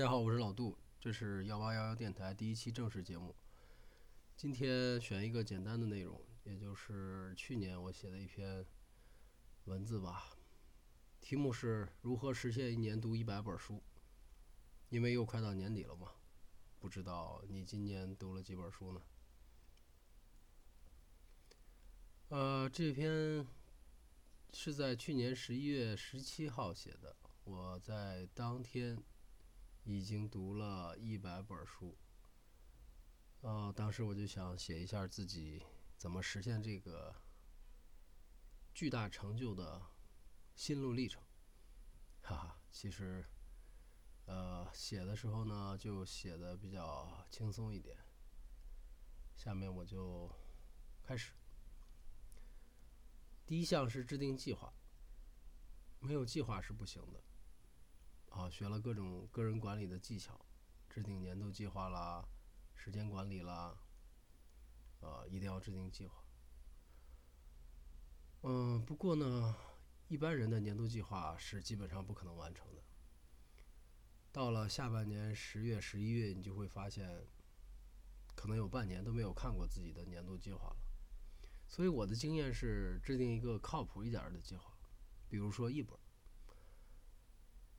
大家好，我是老杜，这是幺八幺幺电台第一期正式节目。今天选一个简单的内容，也就是去年我写的一篇文字吧，题目是如何实现一年读一百本书。因为又快到年底了嘛，不知道你今年读了几本书呢？呃，这篇是在去年十一月十七号写的，我在当天已经读了一百本书。呃，当时我就想写一下自己怎么实现这个巨大成就的心路历程，哈哈，其实。呃，写的时候呢，就写的比较轻松一点。下面我就开始。第一项是制定计划，没有计划是不行的。啊，学了各种个人管理的技巧，制定年度计划啦，时间管理啦，呃，一定要制定计划。嗯，不过呢，一般人的年度计划是基本上不可能完成的。到了下半年十月、十一月，你就会发现，可能有半年都没有看过自己的年度计划了。所以我的经验是，制定一个靠谱一点的计划，比如说一本。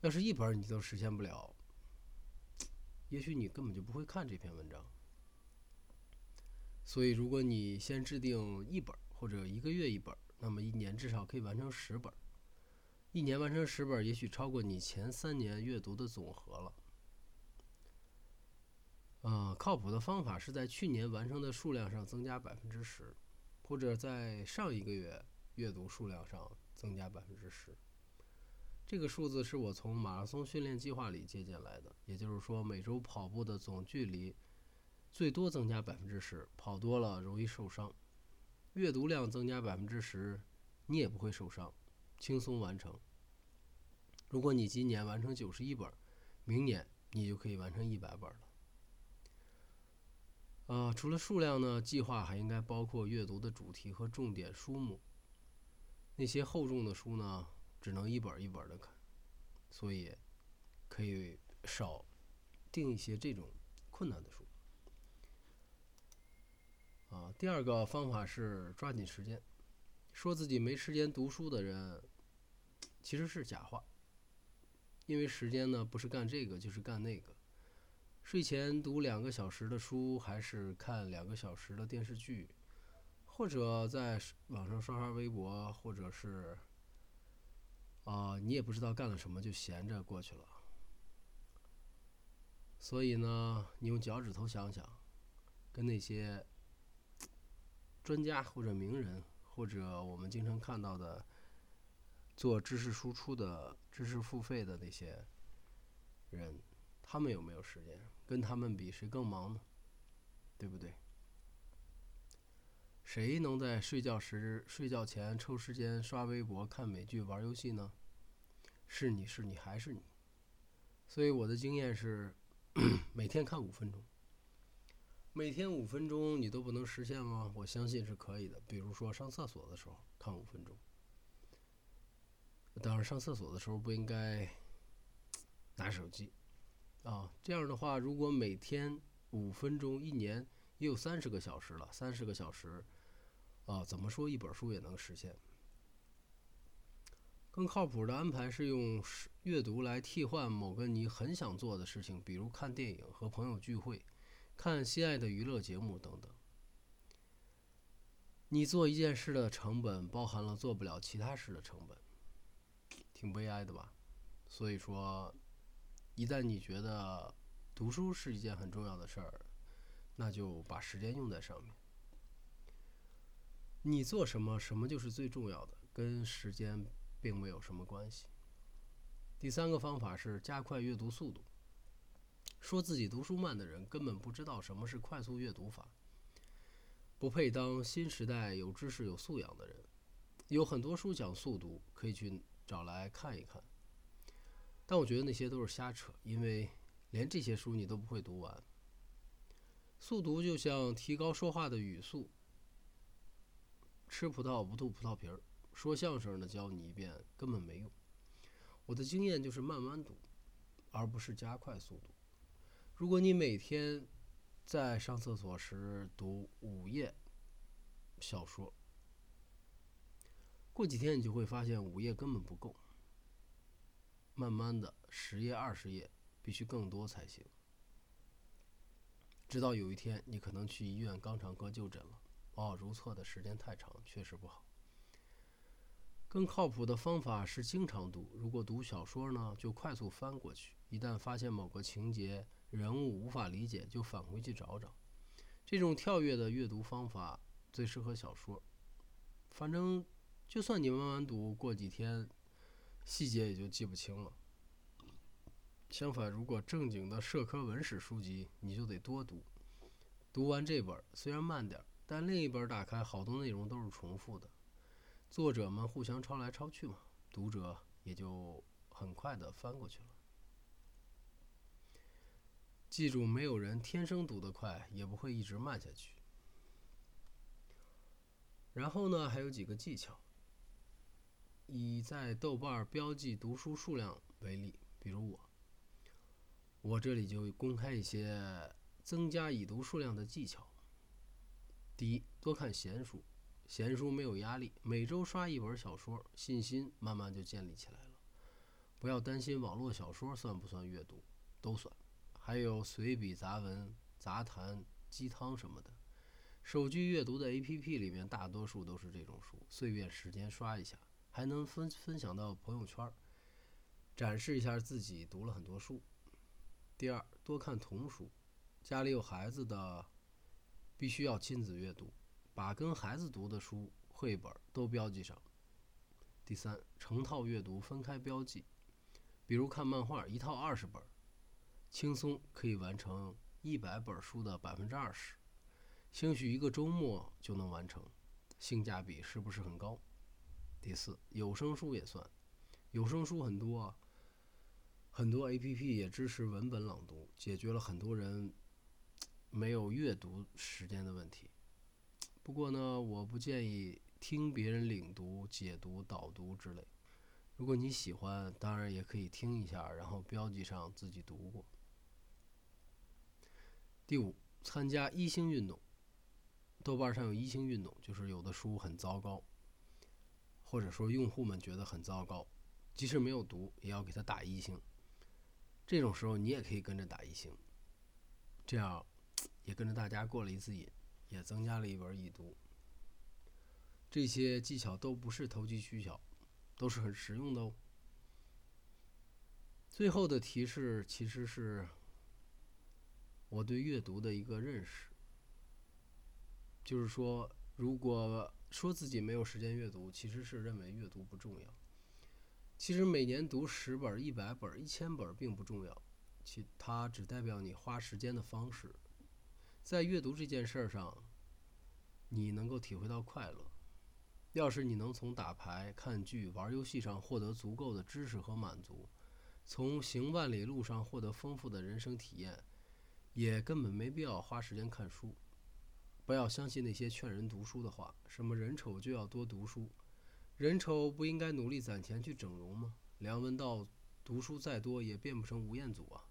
要是一本你都实现不了，也许你根本就不会看这篇文章。所以，如果你先制定一本或者一个月一本，那么一年至少可以完成十本。一年完成十本，也许超过你前三年阅读的总和了。呃，靠谱的方法是在去年完成的数量上增加百分之十，或者在上一个月阅读数量上增加百分之十。这个数字是我从马拉松训练计划里借鉴来的，也就是说，每周跑步的总距离最多增加百分之十，跑多了容易受伤。阅读量增加百分之十，你也不会受伤。轻松完成。如果你今年完成九十一本，明年你就可以完成一百本了。啊，除了数量呢，计划还应该包括阅读的主题和重点书目。那些厚重的书呢，只能一本一本的看，所以可以少定一些这种困难的书。啊，第二个方法是抓紧时间。说自己没时间读书的人。其实是假话，因为时间呢不是干这个就是干那个，睡前读两个小时的书，还是看两个小时的电视剧，或者在网上刷刷微博，或者是啊，你也不知道干了什么就闲着过去了。所以呢，你用脚趾头想想，跟那些专家或者名人，或者我们经常看到的。做知识输出的、知识付费的那些人，他们有没有时间？跟他们比，谁更忙呢？对不对？谁能在睡觉时、睡觉前抽时间刷微博、看美剧、玩游戏呢？是你是你还是你？所以我的经验是，每天看五分钟。每天五分钟你都不能实现吗？我相信是可以的。比如说上厕所的时候看五分钟。当然，上厕所的时候不应该拿手机啊。这样的话，如果每天五分钟，一年也有三十个小时了。三十个小时啊，怎么说一本书也能实现。更靠谱的安排是用阅读来替换某个你很想做的事情，比如看电影、和朋友聚会、看心爱的娱乐节目等等。你做一件事的成本包含了做不了其他事的成本。挺悲哀的吧，所以说，一旦你觉得读书是一件很重要的事儿，那就把时间用在上面。你做什么，什么就是最重要的，跟时间并没有什么关系。第三个方法是加快阅读速度。说自己读书慢的人，根本不知道什么是快速阅读法，不配当新时代有知识、有素养的人。有很多书讲速读，可以去。找来看一看，但我觉得那些都是瞎扯，因为连这些书你都不会读完。速读就像提高说话的语速，吃葡萄不吐葡萄皮儿，说相声的教你一遍根本没用。我的经验就是慢慢读，而不是加快速度。如果你每天在上厕所时读五页小说，过几天你就会发现五页根本不够。慢慢的，十页、二十页，必须更多才行。直到有一天，你可能去医院肛肠科就诊了。哦，如厕的时间太长，确实不好。更靠谱的方法是经常读。如果读小说呢，就快速翻过去。一旦发现某个情节、人物无法理解，就返回去找找。这种跳跃的阅读方法最适合小说。反正，就算你慢慢读，过几天细节也就记不清了。相反，如果正经的社科文史书籍，你就得多读。读完这本虽然慢点，但另一本打开，好多内容都是重复的。作者们互相抄来抄去嘛，读者也就很快的翻过去了。记住，没有人天生读得快，也不会一直慢下去。然后呢，还有几个技巧。以在豆瓣标记读书数量为例，比如我，我这里就公开一些增加已读数量的技巧。第一，多看闲书。闲书没有压力，每周刷一本小说，信心慢慢就建立起来了。不要担心网络小说算不算阅读，都算。还有随笔杂文、杂谈、鸡汤什么的。手机阅读的 APP 里面大多数都是这种书，碎片时间刷一下，还能分分享到朋友圈，展示一下自己读了很多书。第二，多看童书，家里有孩子的，必须要亲子阅读。把跟孩子读的书、绘本都标记上。第三，成套阅读分开标记，比如看漫画，一套二十本，轻松可以完成一百本书的百分之二十，兴许一个周末就能完成，性价比是不是很高？第四，有声书也算，有声书很多，很多 APP 也支持文本朗读，解决了很多人没有阅读时间的问题。不过呢，我不建议听别人领读、解读、导读之类。如果你喜欢，当然也可以听一下，然后标记上自己读过。第五，参加一星运动。豆瓣上有一星运动，就是有的书很糟糕，或者说用户们觉得很糟糕，即使没有读，也要给他打一星。这种时候，你也可以跟着打一星，这样也跟着大家过了一次瘾。也增加了一本已读。这些技巧都不是投机取巧，都是很实用的哦。最后的提示其实是我对阅读的一个认识，就是说，如果说自己没有时间阅读，其实是认为阅读不重要。其实每年读十本、一百本、一千本并不重要，其它只代表你花时间的方式。在阅读这件事上，你能够体会到快乐。要是你能从打牌、看剧、玩游戏上获得足够的知识和满足，从行万里路上获得丰富的人生体验，也根本没必要花时间看书。不要相信那些劝人读书的话，什么人丑就要多读书，人丑不应该努力攒钱去整容吗？梁文道读书再多也变不成吴彦祖啊。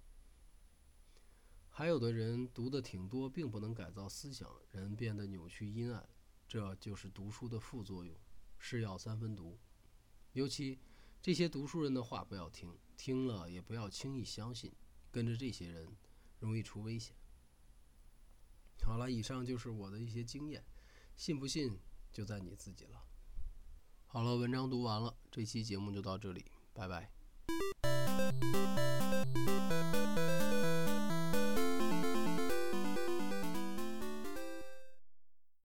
还有的人读的挺多，并不能改造思想，人变得扭曲阴暗，这就是读书的副作用。是药三分毒，尤其这些读书人的话不要听，听了也不要轻易相信，跟着这些人容易出危险。好了，以上就是我的一些经验，信不信就在你自己了。好了，文章读完了，这期节目就到这里，拜拜。